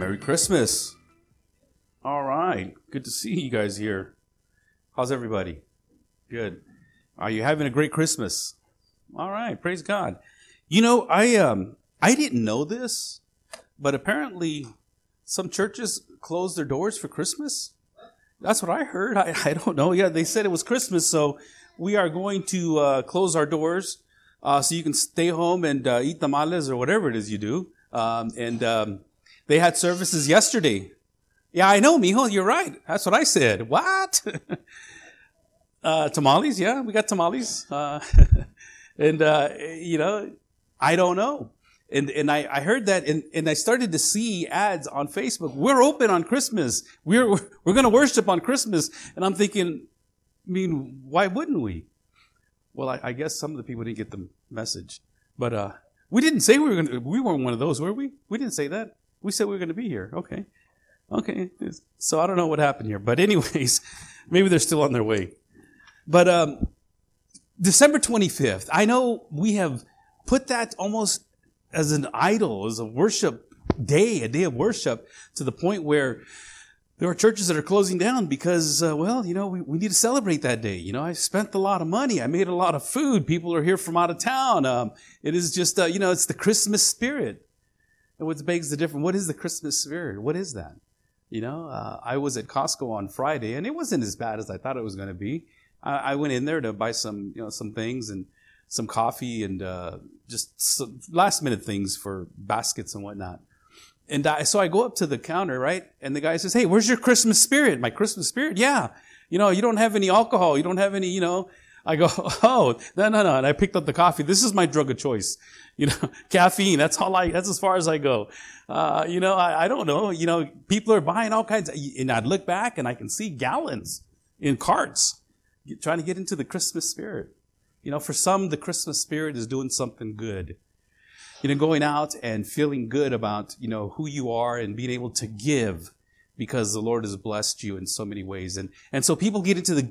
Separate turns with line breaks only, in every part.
Merry Christmas. All right. Good to see you guys here. How's everybody? Good. Are you having a great Christmas? All right. Praise God. You know, I um I didn't know this, but apparently some churches close their doors for Christmas. That's what I heard. I, I don't know. Yeah, they said it was Christmas, so we are going to uh, close our doors uh, so you can stay home and uh, eat tamales or whatever it is you do. Um, and um, they had services yesterday. Yeah, I know, mijo. You're right. That's what I said. What? uh, tamales? Yeah, we got tamales. Uh, and uh, you know, I don't know. And and I, I heard that and, and I started to see ads on Facebook. We're open on Christmas. We're we're going to worship on Christmas. And I'm thinking, I mean, why wouldn't we? Well, I, I guess some of the people didn't get the message, but uh, we didn't say we were going to. We weren't one of those, were we? We didn't say that. We said we were going to be here. Okay. Okay. So I don't know what happened here. But, anyways, maybe they're still on their way. But um, December 25th, I know we have put that almost as an idol, as a worship day, a day of worship, to the point where there are churches that are closing down because, uh, well, you know, we, we need to celebrate that day. You know, I spent a lot of money. I made a lot of food. People are here from out of town. Um, it is just, uh, you know, it's the Christmas spirit. And what begs the difference, what is the Christmas spirit? What is that? You know, uh, I was at Costco on Friday and it wasn't as bad as I thought it was going to be. I, I, went in there to buy some, you know, some things and some coffee and, uh, just last minute things for baskets and whatnot. And I, so I go up to the counter, right? And the guy says, Hey, where's your Christmas spirit? My Christmas spirit? Yeah. You know, you don't have any alcohol. You don't have any, you know, I go, oh, no, no, no. And I picked up the coffee. This is my drug of choice. You know, caffeine. That's all I, that's as far as I go. Uh, you know, I, I don't know. You know, people are buying all kinds of, and I'd look back and I can see gallons in carts trying to get into the Christmas spirit. You know, for some, the Christmas spirit is doing something good. You know, going out and feeling good about, you know, who you are and being able to give because the Lord has blessed you in so many ways. And, and so people get into the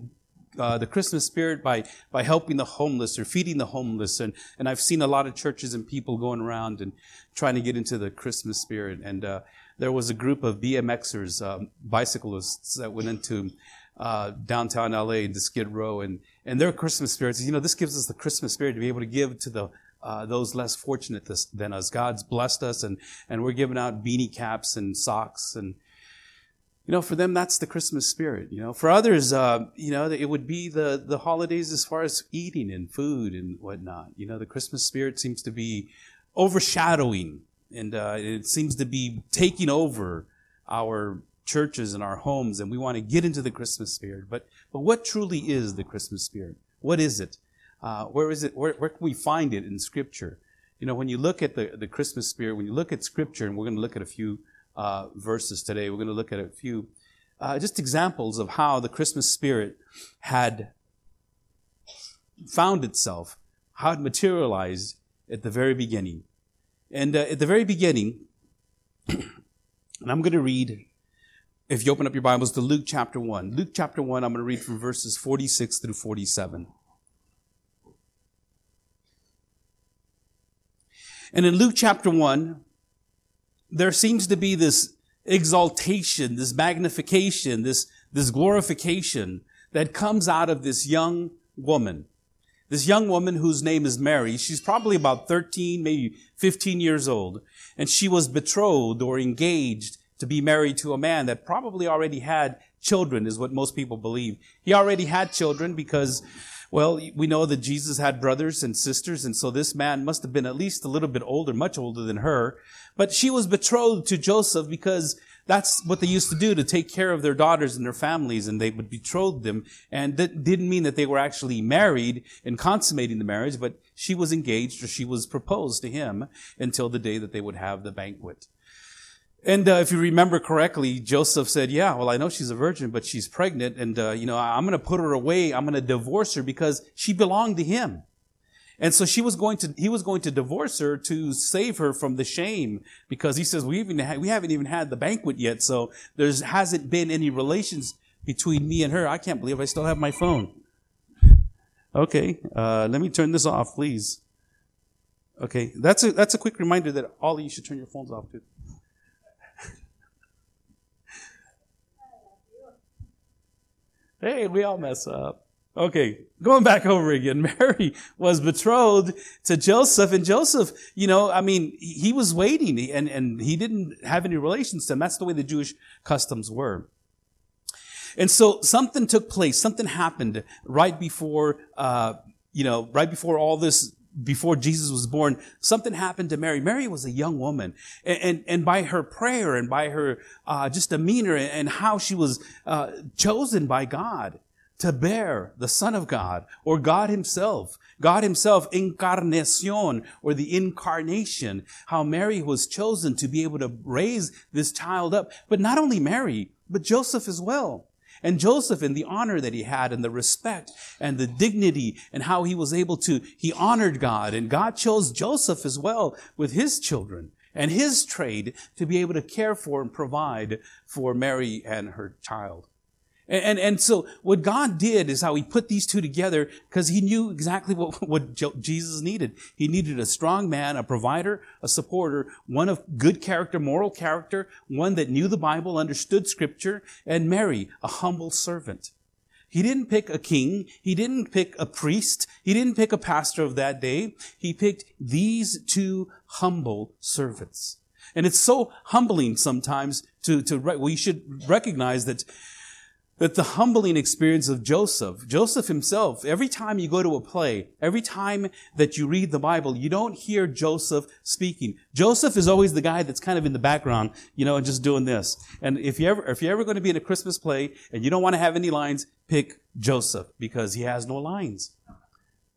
uh, the Christmas spirit by by helping the homeless or feeding the homeless, and and I've seen a lot of churches and people going around and trying to get into the Christmas spirit. And uh, there was a group of BMXers, um, bicyclists that went into uh, downtown LA into Skid Row, and and their Christmas spirit is, you know, this gives us the Christmas spirit to be able to give to the uh, those less fortunate than us. God's blessed us, and and we're giving out beanie caps and socks and you know, for them, that's the Christmas spirit. You know, for others, uh, you know, it would be the, the holidays as far as eating and food and whatnot. You know, the Christmas spirit seems to be overshadowing and uh, it seems to be taking over our churches and our homes and we want to get into the Christmas spirit. But, but what truly is the Christmas spirit? What is it? Uh, where is it? Where, where can we find it in Scripture? You know, when you look at the, the Christmas spirit, when you look at Scripture, and we're going to look at a few uh, verses today. We're going to look at a few uh, just examples of how the Christmas spirit had found itself, how it materialized at the very beginning. And uh, at the very beginning, and I'm going to read, if you open up your Bibles to Luke chapter 1. Luke chapter 1, I'm going to read from verses 46 through 47. And in Luke chapter 1, there seems to be this exaltation, this magnification, this, this glorification that comes out of this young woman. This young woman whose name is Mary, she's probably about 13, maybe 15 years old, and she was betrothed or engaged to be married to a man that probably already had children, is what most people believe. He already had children because well, we know that Jesus had brothers and sisters, and so this man must have been at least a little bit older, much older than her. But she was betrothed to Joseph because that's what they used to do to take care of their daughters and their families, and they would betroth them. And that didn't mean that they were actually married and consummating the marriage, but she was engaged or she was proposed to him until the day that they would have the banquet. And uh, if you remember correctly, Joseph said, "Yeah, well, I know she's a virgin, but she's pregnant, and uh, you know, I'm going to put her away. I'm going to divorce her because she belonged to him." And so she was going to, he was going to divorce her to save her from the shame because he says, we even ha- we haven't even had the banquet yet. So there hasn't been any relations between me and her. I can't believe I still have my phone. Okay. Uh, let me turn this off, please. Okay. That's a, that's a quick reminder that all of you should turn your phones off too. Hey, we all mess up. Okay, going back over again. Mary was betrothed to Joseph, and Joseph, you know, I mean, he was waiting, and, and he didn't have any relations to him. That's the way the Jewish customs were. And so something took place, something happened right before, uh, you know, right before all this before Jesus was born, something happened to Mary. Mary was a young woman, and and, and by her prayer and by her uh, just demeanor and how she was uh, chosen by God, to bear the Son of God or God Himself. God Himself, incarnacion or the incarnation, how Mary was chosen to be able to raise this child up. But not only Mary, but Joseph as well. And Joseph and the honor that he had and the respect and the dignity and how he was able to, he honored God and God chose Joseph as well with his children and his trade to be able to care for and provide for Mary and her child. And, and, and, so what God did is how he put these two together because he knew exactly what, what Jesus needed. He needed a strong man, a provider, a supporter, one of good character, moral character, one that knew the Bible, understood scripture, and Mary, a humble servant. He didn't pick a king. He didn't pick a priest. He didn't pick a pastor of that day. He picked these two humble servants. And it's so humbling sometimes to, to, we should recognize that that the humbling experience of Joseph, Joseph himself, every time you go to a play, every time that you read the Bible, you don't hear Joseph speaking. Joseph is always the guy that's kind of in the background, you know, and just doing this. And if you ever, if you're ever going to be in a Christmas play and you don't want to have any lines, pick Joseph because he has no lines.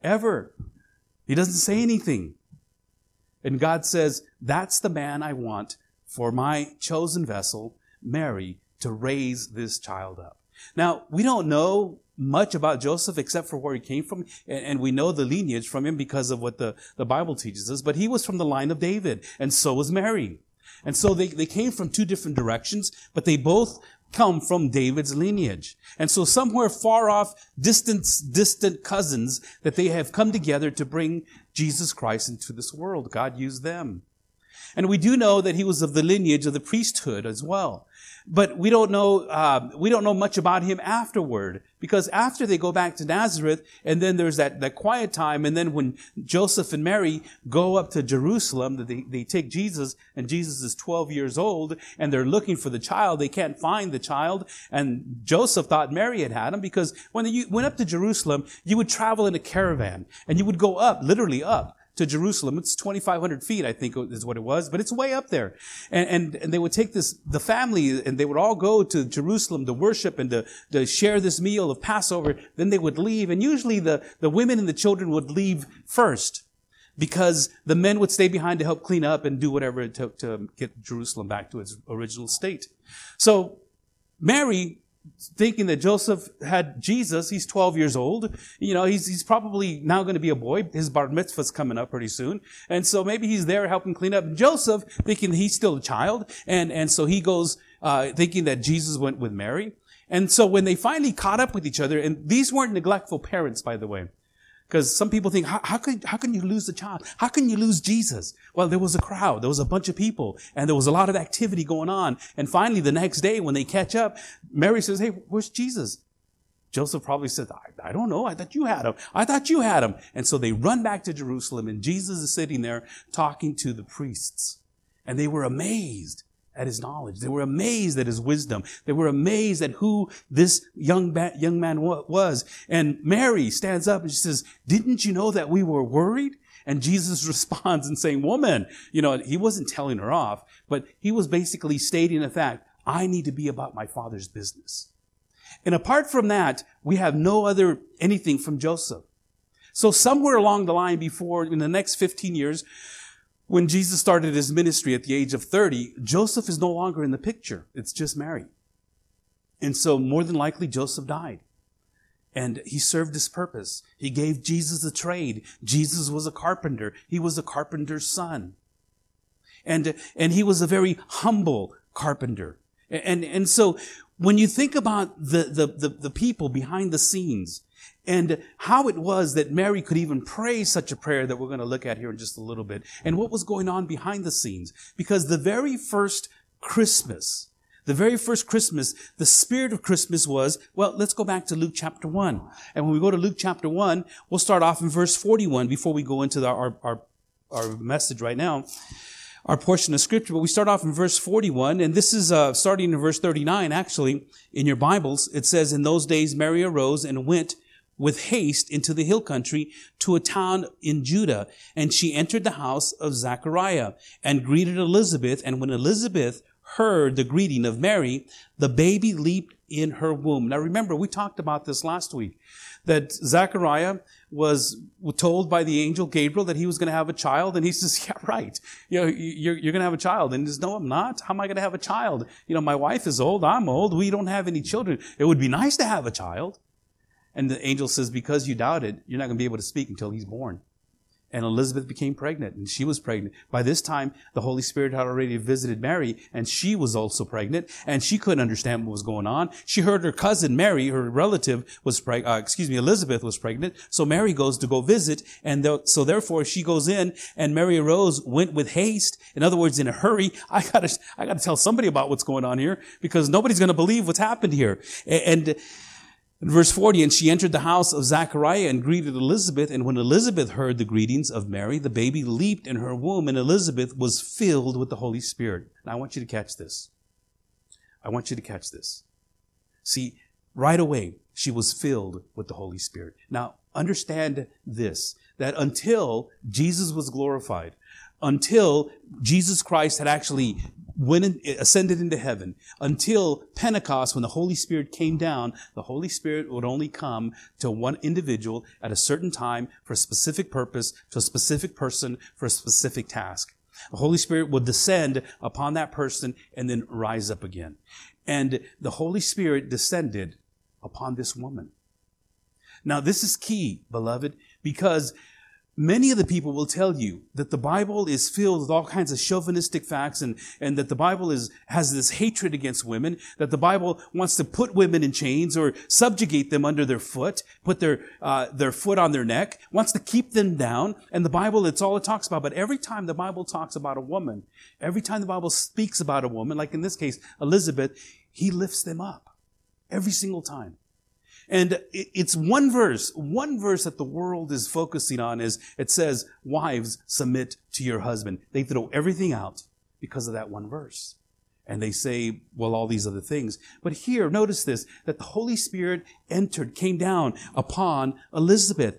Ever. He doesn't say anything. And God says, that's the man I want for my chosen vessel, Mary, to raise this child up. Now, we don't know much about Joseph except for where he came from, and we know the lineage from him because of what the, the Bible teaches us, but he was from the line of David, and so was Mary. And so they, they came from two different directions, but they both come from David's lineage. And so somewhere far off, distant, distant cousins that they have come together to bring Jesus Christ into this world. God used them. And we do know that he was of the lineage of the priesthood as well. But we don't know, uh, we don't know much about him afterward. Because after they go back to Nazareth, and then there's that, that quiet time, and then when Joseph and Mary go up to Jerusalem, that they, they take Jesus, and Jesus is 12 years old, and they're looking for the child. They can't find the child, and Joseph thought Mary had had him, because when you went up to Jerusalem, you would travel in a caravan, and you would go up, literally up to Jerusalem. It's 2,500 feet, I think is what it was, but it's way up there. And, and, and, they would take this, the family, and they would all go to Jerusalem to worship and to, to share this meal of Passover. Then they would leave. And usually the, the women and the children would leave first because the men would stay behind to help clean up and do whatever it took to get Jerusalem back to its original state. So Mary thinking that Joseph had Jesus. He's 12 years old. You know, he's, he's probably now going to be a boy. His bar mitzvah's coming up pretty soon. And so maybe he's there helping clean up. Joseph, thinking he's still a child. And, and so he goes, uh, thinking that Jesus went with Mary. And so when they finally caught up with each other, and these weren't neglectful parents, by the way. Because some people think, how, how, can, how can you lose the child? How can you lose Jesus? Well, there was a crowd. There was a bunch of people and there was a lot of activity going on. And finally, the next day when they catch up, Mary says, Hey, where's Jesus? Joseph probably said, I, I don't know. I thought you had him. I thought you had him. And so they run back to Jerusalem and Jesus is sitting there talking to the priests. And they were amazed at his knowledge. They were amazed at his wisdom. They were amazed at who this young, ba- young man was. And Mary stands up and she says, didn't you know that we were worried? And Jesus responds and saying, woman, you know, he wasn't telling her off, but he was basically stating the fact, I need to be about my father's business. And apart from that, we have no other anything from Joseph. So somewhere along the line before, in the next 15 years, when Jesus started his ministry at the age of 30, Joseph is no longer in the picture. It's just Mary. And so more than likely Joseph died. And he served his purpose. He gave Jesus a trade. Jesus was a carpenter. He was a carpenter's son. And, and he was a very humble carpenter. And, and so when you think about the, the, the, the people behind the scenes, and how it was that Mary could even pray such a prayer that we're going to look at here in just a little bit, and what was going on behind the scenes. Because the very first Christmas The very first Christmas, the spirit of Christmas was, well, let's go back to Luke chapter 1. And when we go to Luke chapter 1, we'll start off in verse 41 before we go into the, our, our, our message right now, our portion of scripture. But we start off in verse 41, and this is uh, starting in verse 39, actually, in your Bibles. It says, In those days Mary arose and went with haste into the hill country to a town in Judah. And she entered the house of Zachariah and greeted Elizabeth. And when Elizabeth heard the greeting of Mary, the baby leaped in her womb. Now remember, we talked about this last week, that Zachariah was told by the angel Gabriel that he was going to have a child, and he says, yeah, right. You know, you're, you're going to have a child. And he says, no, I'm not. How am I going to have a child? You know, my wife is old. I'm old. We don't have any children. It would be nice to have a child. And the angel says, because you doubted, you're not going to be able to speak until he's born. And Elizabeth became pregnant, and she was pregnant. By this time, the Holy Spirit had already visited Mary, and she was also pregnant, and she couldn't understand what was going on. She heard her cousin Mary, her relative, was pregnant, uh, excuse me, Elizabeth was pregnant. So Mary goes to go visit, and th- so therefore she goes in, and Mary arose, went with haste. In other words, in a hurry. I gotta, I gotta tell somebody about what's going on here, because nobody's gonna believe what's happened here. and, and in verse 40, and she entered the house of Zachariah and greeted Elizabeth. And when Elizabeth heard the greetings of Mary, the baby leaped in her womb, and Elizabeth was filled with the Holy Spirit. Now I want you to catch this. I want you to catch this. See, right away, she was filled with the Holy Spirit. Now, understand this, that until Jesus was glorified, until Jesus Christ had actually went in, ascended into heaven until Pentecost when the Holy Spirit came down. The Holy Spirit would only come to one individual at a certain time for a specific purpose, to a specific person for a specific task. The Holy Spirit would descend upon that person and then rise up again. And the Holy Spirit descended upon this woman. Now this is key, beloved, because Many of the people will tell you that the Bible is filled with all kinds of chauvinistic facts and, and that the Bible is, has this hatred against women, that the Bible wants to put women in chains or subjugate them under their foot, put their, uh, their foot on their neck, wants to keep them down. And the Bible, it's all it talks about. But every time the Bible talks about a woman, every time the Bible speaks about a woman, like in this case, Elizabeth, he lifts them up. Every single time. And it's one verse, one verse that the world is focusing on is it says, wives, submit to your husband. They throw everything out because of that one verse. And they say, well, all these other things. But here, notice this, that the Holy Spirit entered, came down upon Elizabeth.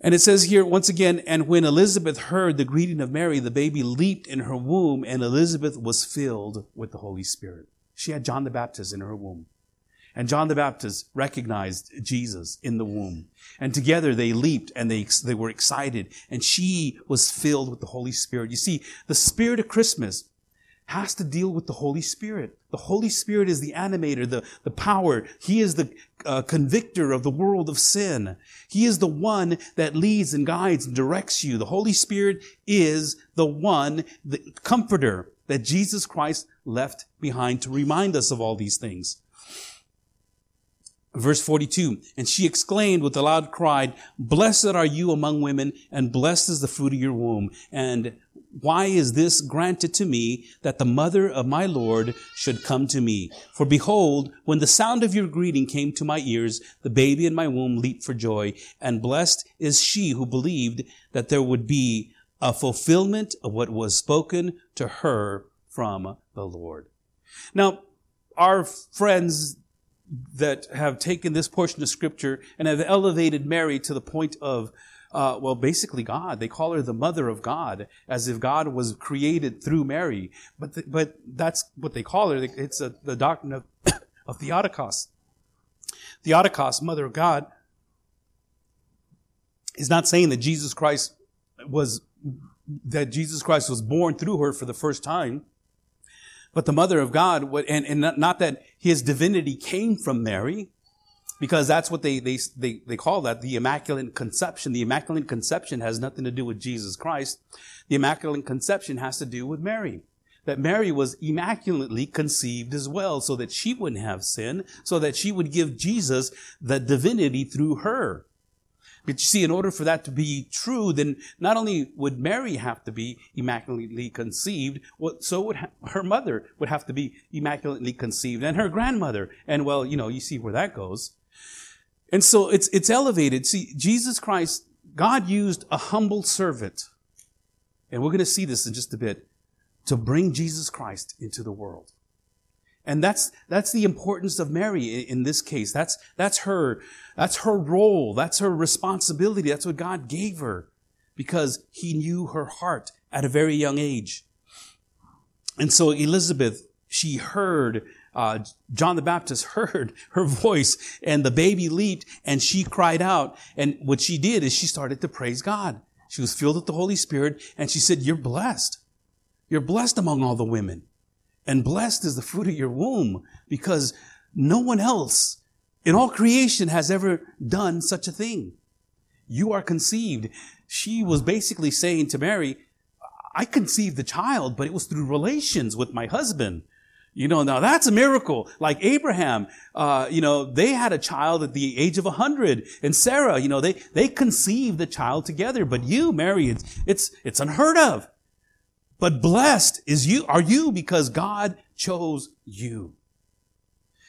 And it says here, once again, and when Elizabeth heard the greeting of Mary, the baby leaped in her womb, and Elizabeth was filled with the Holy Spirit. She had John the Baptist in her womb. And John the Baptist recognized Jesus in the womb. And together they leaped and they, they were excited. And she was filled with the Holy Spirit. You see, the spirit of Christmas has to deal with the Holy Spirit. The Holy Spirit is the animator, the, the power. He is the uh, convictor of the world of sin. He is the one that leads and guides and directs you. The Holy Spirit is the one, the comforter that Jesus Christ left behind to remind us of all these things. Verse 42, and she exclaimed with a loud cry, Blessed are you among women, and blessed is the fruit of your womb. And why is this granted to me that the mother of my Lord should come to me? For behold, when the sound of your greeting came to my ears, the baby in my womb leaped for joy, and blessed is she who believed that there would be a fulfillment of what was spoken to her from the Lord. Now, our friends that have taken this portion of scripture and have elevated Mary to the point of, uh, well, basically God. They call her the mother of God, as if God was created through Mary. But the, but that's what they call her. It's a, the doctrine of, of Theotokos. Theotokos, mother of God, is not saying that Jesus Christ was that Jesus Christ was born through her for the first time. But the mother of God, and, and not that his divinity came from Mary, because that's what they, they, they, they call that the Immaculate Conception. The Immaculate Conception has nothing to do with Jesus Christ. The Immaculate Conception has to do with Mary. That Mary was immaculately conceived as well, so that she wouldn't have sin, so that she would give Jesus the divinity through her. But you see, in order for that to be true, then not only would Mary have to be immaculately conceived, so would her mother would have to be immaculately conceived, and her grandmother. And well, you know, you see where that goes. And so it's it's elevated. See, Jesus Christ, God used a humble servant, and we're going to see this in just a bit, to bring Jesus Christ into the world. And that's, that's the importance of Mary in this case. That's, that's her, that's her role. That's her responsibility. That's what God gave her because he knew her heart at a very young age. And so Elizabeth, she heard, uh, John the Baptist heard her voice and the baby leaped and she cried out. And what she did is she started to praise God. She was filled with the Holy Spirit and she said, you're blessed. You're blessed among all the women. And blessed is the fruit of your womb because no one else in all creation has ever done such a thing. You are conceived. She was basically saying to Mary, I conceived the child, but it was through relations with my husband. You know, now that's a miracle. Like Abraham, uh, you know, they had a child at the age of a hundred, and Sarah, you know, they they conceived the child together. But you, Mary, it's it's it's unheard of. But blessed is you, are you because God chose you.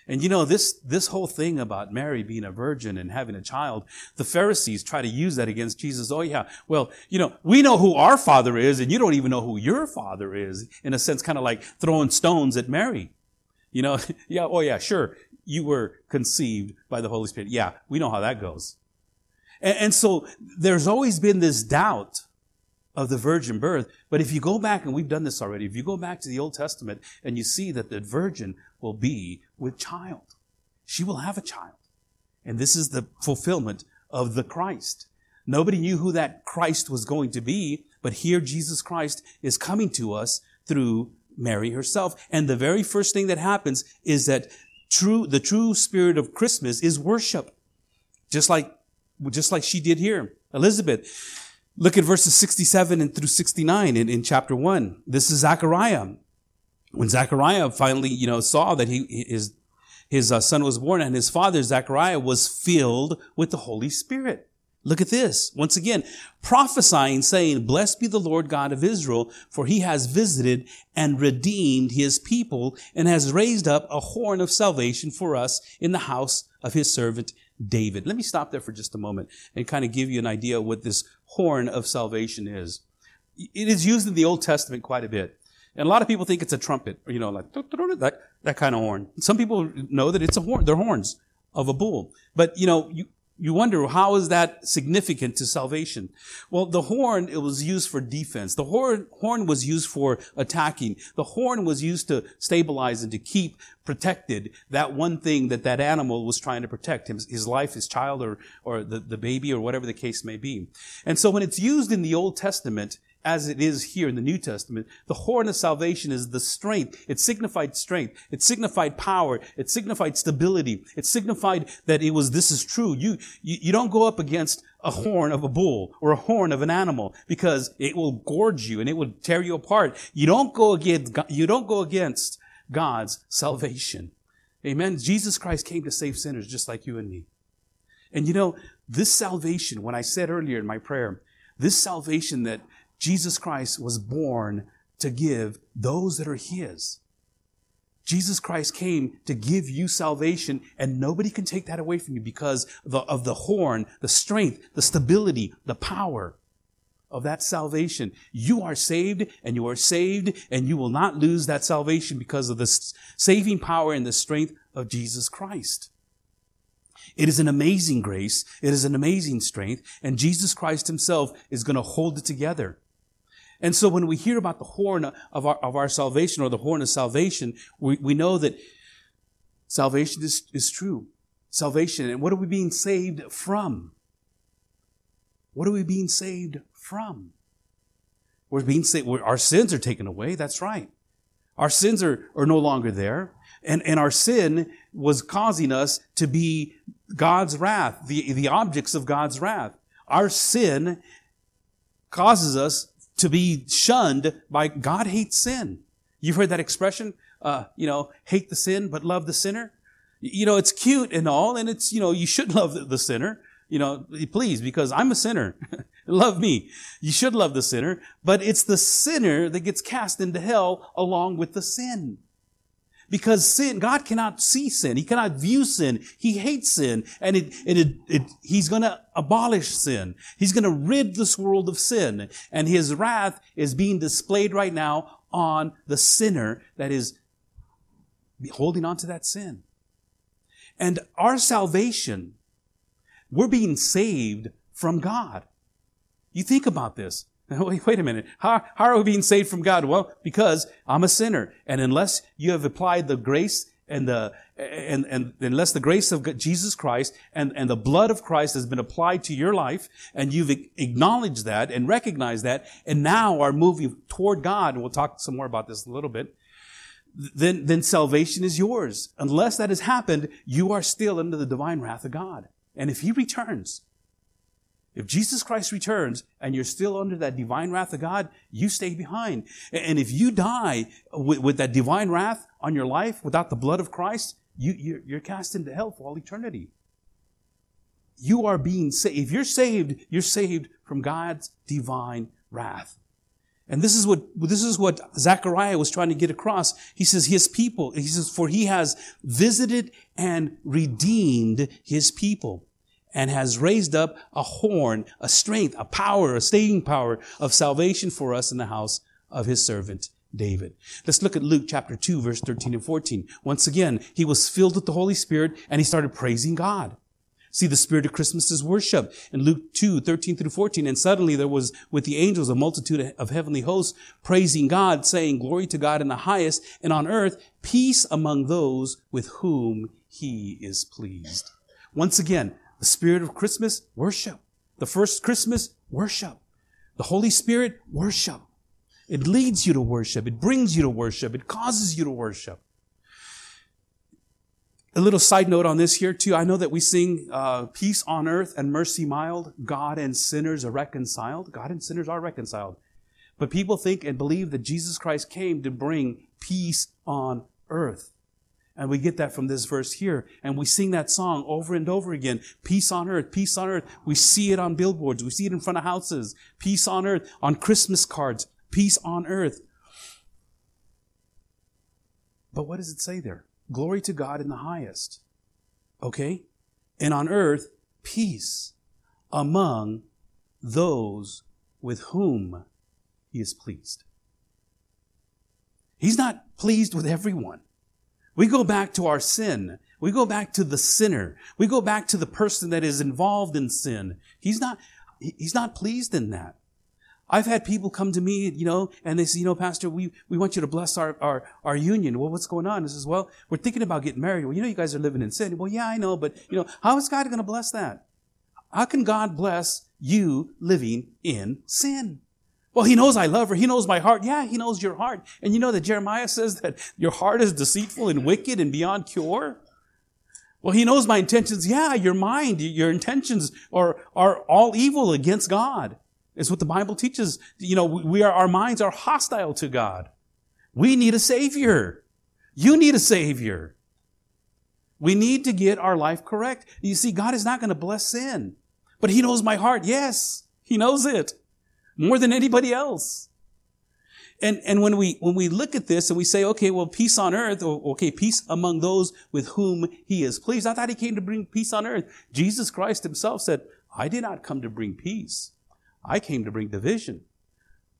And you know, this, this whole thing about Mary being a virgin and having a child, the Pharisees try to use that against Jesus. Oh yeah, well, you know, we know who our father is and you don't even know who your father is. In a sense, kind of like throwing stones at Mary. You know, yeah, oh yeah, sure. You were conceived by the Holy Spirit. Yeah, we know how that goes. And, and so there's always been this doubt of the virgin birth. But if you go back, and we've done this already, if you go back to the Old Testament and you see that the virgin will be with child, she will have a child. And this is the fulfillment of the Christ. Nobody knew who that Christ was going to be, but here Jesus Christ is coming to us through Mary herself. And the very first thing that happens is that true, the true spirit of Christmas is worship. Just like, just like she did here. Elizabeth, Look at verses 67 and through 69 in, in chapter 1. This is Zechariah. When Zechariah finally, you know, saw that he, his, his uh, son was born and his father, Zechariah, was filled with the Holy Spirit. Look at this. Once again, prophesying, saying, Blessed be the Lord God of Israel, for he has visited and redeemed his people and has raised up a horn of salvation for us in the house of his servant David. Let me stop there for just a moment and kind of give you an idea of what this horn of salvation is. It is used in the Old Testament quite a bit. And a lot of people think it's a trumpet, you know, like that, that kind of horn. Some people know that it's a horn. They're horns of a bull. But, you know, you, you wonder how is that significant to salvation? Well, the horn, it was used for defense. The horn, horn was used for attacking. The horn was used to stabilize and to keep protected that one thing that that animal was trying to protect him, his life, his child, or, or the, the baby, or whatever the case may be. And so when it's used in the Old Testament, as it is here in the New Testament, the horn of salvation is the strength. It signified strength. It signified power. It signified stability. It signified that it was, this is true. You, you, you don't go up against a horn of a bull or a horn of an animal because it will gorge you and it will tear you apart. You don't go against, you don't go against God's salvation. Amen. Jesus Christ came to save sinners just like you and me. And you know, this salvation, when I said earlier in my prayer, this salvation that Jesus Christ was born to give those that are His. Jesus Christ came to give you salvation and nobody can take that away from you because of the, of the horn, the strength, the stability, the power of that salvation. You are saved and you are saved and you will not lose that salvation because of the saving power and the strength of Jesus Christ. It is an amazing grace. It is an amazing strength and Jesus Christ himself is going to hold it together. And so when we hear about the horn of our, of our salvation or the horn of salvation, we, we know that salvation is, is true. Salvation. And what are we being saved from? What are we being saved from? We're being saved. We're, our sins are taken away. That's right. Our sins are, are no longer there. And, and our sin was causing us to be God's wrath, the, the objects of God's wrath. Our sin causes us to be shunned by God hates sin. You've heard that expression, uh, you know, hate the sin but love the sinner. You know, it's cute and all, and it's, you know, you should love the, sinner. You know, please, because I'm a sinner. love me. You should love the sinner, but it's the sinner that gets cast into hell along with the sin. Because sin, God cannot see sin. He cannot view sin. He hates sin. And it, it, it, it He's gonna abolish sin. He's gonna rid this world of sin. And His wrath is being displayed right now on the sinner that is holding on to that sin. And our salvation, we're being saved from God. You think about this. Wait, wait a minute. How, how are we being saved from God? Well, because I'm a sinner. And unless you have applied the grace and the, and, and unless the grace of Jesus Christ and, and the blood of Christ has been applied to your life and you've acknowledged that and recognized that and now are moving toward God, and we'll talk some more about this a little bit, then, then salvation is yours. Unless that has happened, you are still under the divine wrath of God. And if He returns, if Jesus Christ returns and you're still under that divine wrath of God, you stay behind. And if you die with, with that divine wrath on your life without the blood of Christ, you, you're, cast into hell for all eternity. You are being saved. If you're saved, you're saved from God's divine wrath. And this is what, this is what Zechariah was trying to get across. He says, his people, he says, for he has visited and redeemed his people and has raised up a horn, a strength, a power, a staying power of salvation for us in the house of his servant David. Let's look at Luke chapter 2 verse 13 and 14. Once again, he was filled with the Holy Spirit and he started praising God. See, the spirit of Christmas is worship. In Luke 2, 13 through 14, and suddenly there was with the angels a multitude of heavenly hosts praising God, saying, glory to God in the highest, and on earth, peace among those with whom he is pleased. Once again, the spirit of Christmas, worship. The first Christmas, worship. The Holy Spirit, worship. It leads you to worship. It brings you to worship. It causes you to worship. A little side note on this here too. I know that we sing uh, "Peace on Earth and Mercy Mild." God and sinners are reconciled. God and sinners are reconciled. But people think and believe that Jesus Christ came to bring peace on earth. And we get that from this verse here. And we sing that song over and over again. Peace on earth, peace on earth. We see it on billboards. We see it in front of houses. Peace on earth, on Christmas cards. Peace on earth. But what does it say there? Glory to God in the highest. Okay? And on earth, peace among those with whom he is pleased. He's not pleased with everyone. We go back to our sin. We go back to the sinner. We go back to the person that is involved in sin. He's not, he's not pleased in that. I've had people come to me, you know, and they say, you know, Pastor, we, we want you to bless our, our, our union. Well, what's going on? He says, well, we're thinking about getting married. Well, you know, you guys are living in sin. Well, yeah, I know, but, you know, how is God going to bless that? How can God bless you living in sin? Well, he knows I love her. He knows my heart. Yeah, he knows your heart. And you know that Jeremiah says that your heart is deceitful and wicked and beyond cure. Well, he knows my intentions. Yeah, your mind, your intentions are, are all evil against God. It's what the Bible teaches. You know, we are, our minds are hostile to God. We need a savior. You need a savior. We need to get our life correct. You see, God is not going to bless sin, but he knows my heart. Yes, he knows it more than anybody else. And, and when we, when we look at this and we say, okay, well, peace on earth, or okay, peace among those with whom he is pleased. I thought he came to bring peace on earth. Jesus Christ himself said, I did not come to bring peace. I came to bring division.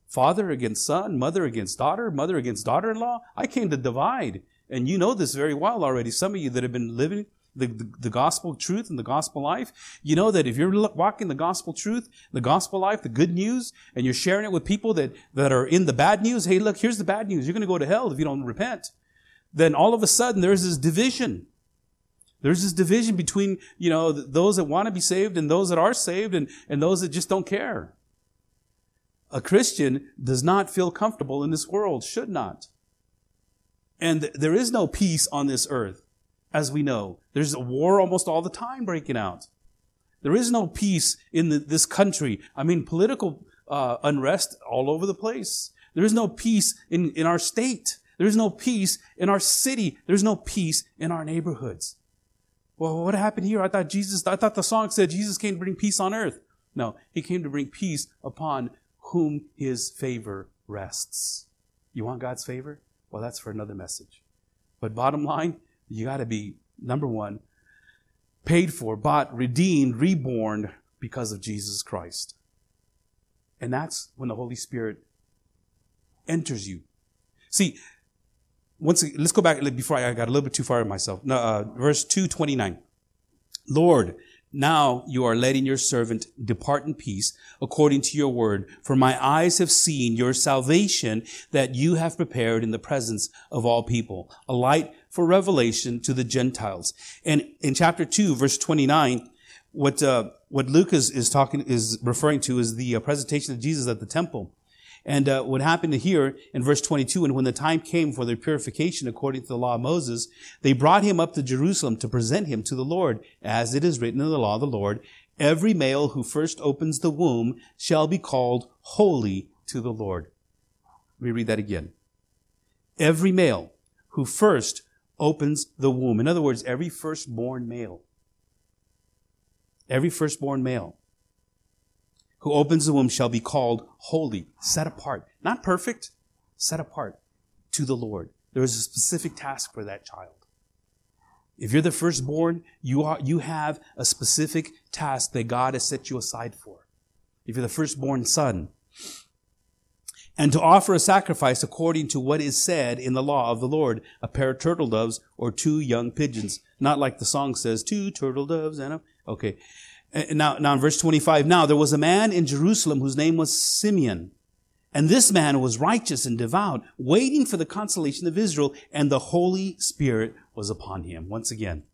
Father against son, mother against daughter, mother against daughter-in-law. I came to divide. And you know this very well already. Some of you that have been living the, the, the, gospel truth and the gospel life, you know that if you're walking the gospel truth, the gospel life, the good news, and you're sharing it with people that, that are in the bad news, hey, look, here's the bad news. You're going to go to hell if you don't repent. Then all of a sudden there's this division. There's this division between, you know, those that want to be saved and those that are saved and, and those that just don't care. A Christian does not feel comfortable in this world, should not. And there is no peace on this earth as we know. There's a war almost all the time breaking out. There is no peace in the, this country. I mean, political uh, unrest all over the place. There is no peace in, in our state. There is no peace in our city. There's no peace in our neighborhoods. well, what happened here? I thought Jesus, I thought the song said Jesus came to bring peace on earth. No, he came to bring peace upon whom his favor rests. You want God's favor? Well, that's for another message. But bottom line, you got to be, number one, paid for, bought, redeemed, reborn because of Jesus Christ. And that's when the Holy Spirit enters you. See, once let's go back before I got a little bit too far of myself. No, uh, verse two twenty nine. Lord, now you are letting your servant depart in peace according to your word. For my eyes have seen your salvation that you have prepared in the presence of all people, a light for revelation to the Gentiles. And in chapter two, verse twenty nine, what uh, what Luke is, is talking is referring to is the uh, presentation of Jesus at the temple. And uh, what happened here in verse 22, and when the time came for their purification according to the law of Moses, they brought him up to Jerusalem to present him to the Lord, as it is written in the law of the Lord, every male who first opens the womb shall be called holy to the Lord. Let me read that again. Every male who first opens the womb. In other words, every firstborn male. Every firstborn male who opens the womb shall be called holy, set apart. Not perfect, set apart to the Lord. There is a specific task for that child. If you're the firstborn, you are, you have a specific task that God has set you aside for. If you're the firstborn son, and to offer a sacrifice according to what is said in the law of the Lord, a pair of turtle doves or two young pigeons. Not like the song says, two turtle doves and a, okay. Now, now in verse 25, now there was a man in Jerusalem whose name was Simeon. And this man was righteous and devout, waiting for the consolation of Israel, and the Holy Spirit was upon him. Once again,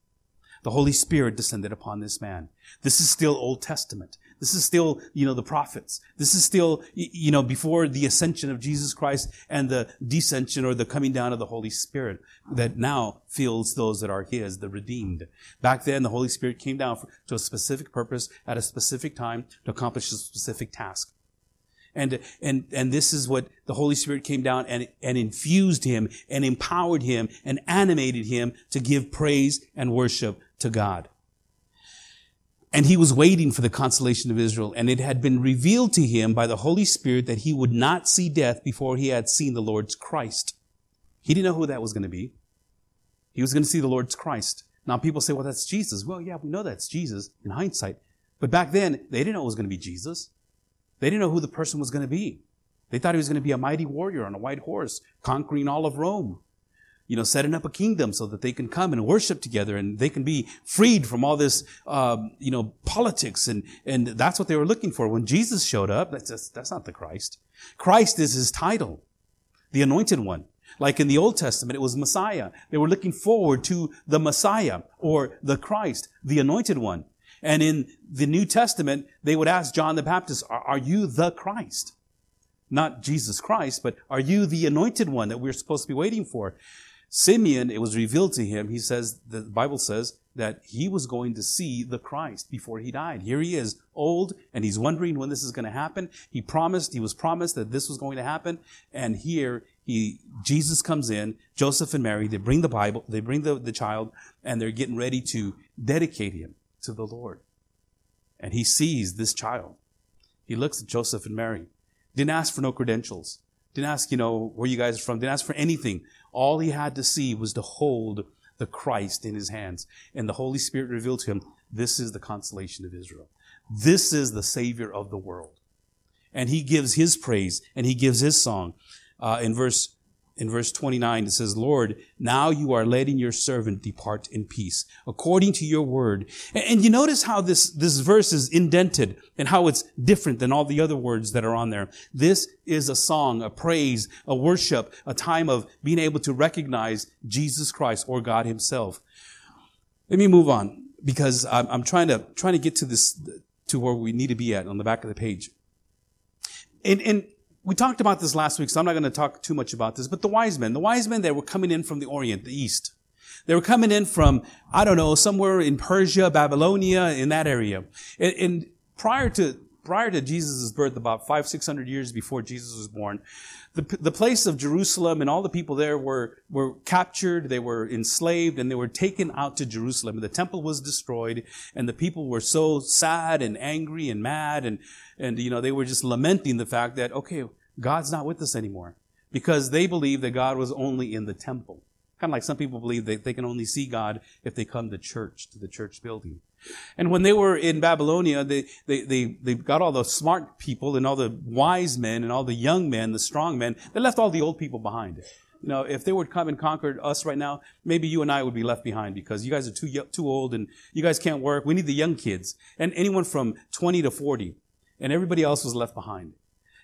the Holy Spirit descended upon this man. This is still Old Testament. This is still, you know, the prophets. This is still, you know, before the ascension of Jesus Christ and the descension or the coming down of the Holy Spirit that now fills those that are His, the redeemed. Back then, the Holy Spirit came down to a specific purpose at a specific time to accomplish a specific task. And, and, and this is what the Holy Spirit came down and, and infused him and empowered him and animated him to give praise and worship to God. And he was waiting for the consolation of Israel. And it had been revealed to him by the Holy Spirit that he would not see death before he had seen the Lord's Christ. He didn't know who that was going to be. He was going to see the Lord's Christ. Now people say, well, that's Jesus. Well, yeah, we know that's Jesus in hindsight. But back then, they didn't know it was going to be Jesus. They didn't know who the person was going to be. They thought he was going to be a mighty warrior on a white horse, conquering all of Rome you know, setting up a kingdom so that they can come and worship together and they can be freed from all this, um, you know, politics. And, and that's what they were looking for. When Jesus showed up, that's, just, that's not the Christ. Christ is his title, the anointed one. Like in the Old Testament, it was Messiah. They were looking forward to the Messiah or the Christ, the anointed one. And in the New Testament, they would ask John the Baptist, are, are you the Christ? Not Jesus Christ, but are you the anointed one that we're supposed to be waiting for? Simeon, it was revealed to him, he says, the Bible says that he was going to see the Christ before he died. Here he is, old, and he's wondering when this is going to happen. He promised, he was promised that this was going to happen. And here he, Jesus comes in, Joseph and Mary, they bring the Bible, they bring the, the child, and they're getting ready to dedicate him to the Lord. And he sees this child. He looks at Joseph and Mary. Didn't ask for no credentials. Didn't ask, you know, where you guys are from. Didn't ask for anything. All he had to see was to hold the Christ in his hands. And the Holy Spirit revealed to him, this is the consolation of Israel. This is the Savior of the world. And he gives his praise and he gives his song. Uh, in verse in verse 29, it says, Lord, now you are letting your servant depart in peace, according to your word. And, and, you notice how this, this verse is indented and how it's different than all the other words that are on there. This is a song, a praise, a worship, a time of being able to recognize Jesus Christ or God himself. Let me move on because I'm, I'm trying to, trying to get to this, to where we need to be at on the back of the page. And, and we talked about this last week, so I'm not going to talk too much about this, but the wise men, the wise men that were coming in from the Orient, the East. They were coming in from, I don't know, somewhere in Persia, Babylonia, in that area. And, and prior to, prior to Jesus' birth, about five, six hundred years before Jesus was born, the, the place of Jerusalem and all the people there were, were captured, they were enslaved, and they were taken out to Jerusalem. And The temple was destroyed, and the people were so sad and angry and mad, and, and, you know, they were just lamenting the fact that, okay, God's not with us anymore. Because they believe that God was only in the temple. Kind of like some people believe that they can only see God if they come to church, to the church building. And when they were in Babylonia, they, they, they, they got all the smart people and all the wise men and all the young men, the strong men. They left all the old people behind. You know, if they would come and conquer us right now, maybe you and I would be left behind because you guys are too, too old and you guys can't work. We need the young kids and anyone from 20 to 40 and everybody else was left behind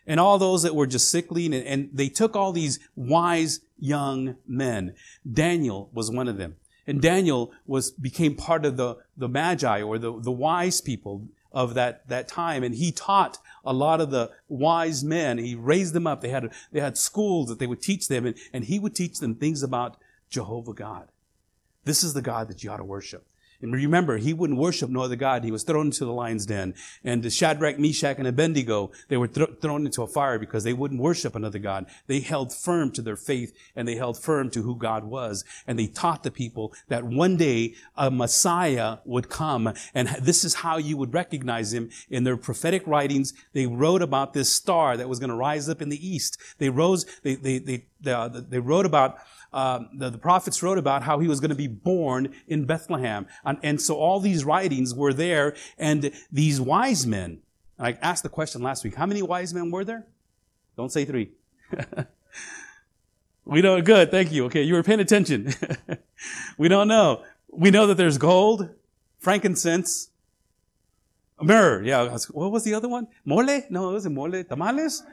and all those that were just sickly, and, and they took all these wise young men. Daniel was one of them. And Daniel was, became part of the, the magi or the, the wise people of that, that time. And he taught a lot of the wise men. He raised them up. They had, they had schools that they would teach them and, and he would teach them things about Jehovah God. This is the God that you ought to worship. And remember, he wouldn't worship no other God. He was thrown into the lion's den. And the Shadrach, Meshach, and Abednego, they were th- thrown into a fire because they wouldn't worship another God. They held firm to their faith and they held firm to who God was. And they taught the people that one day a Messiah would come. And this is how you would recognize him. In their prophetic writings, they wrote about this star that was going to rise up in the east. They rose, they, they, they, they, uh, they wrote about um, the, the, prophets wrote about how he was going to be born in Bethlehem. And, and so all these writings were there, and these wise men, I asked the question last week, how many wise men were there? Don't say three. we know, good, thank you. Okay, you were paying attention. we don't know. We know that there's gold, frankincense, myrrh. Yeah, what was the other one? Mole? No, it wasn't mole. Tamales?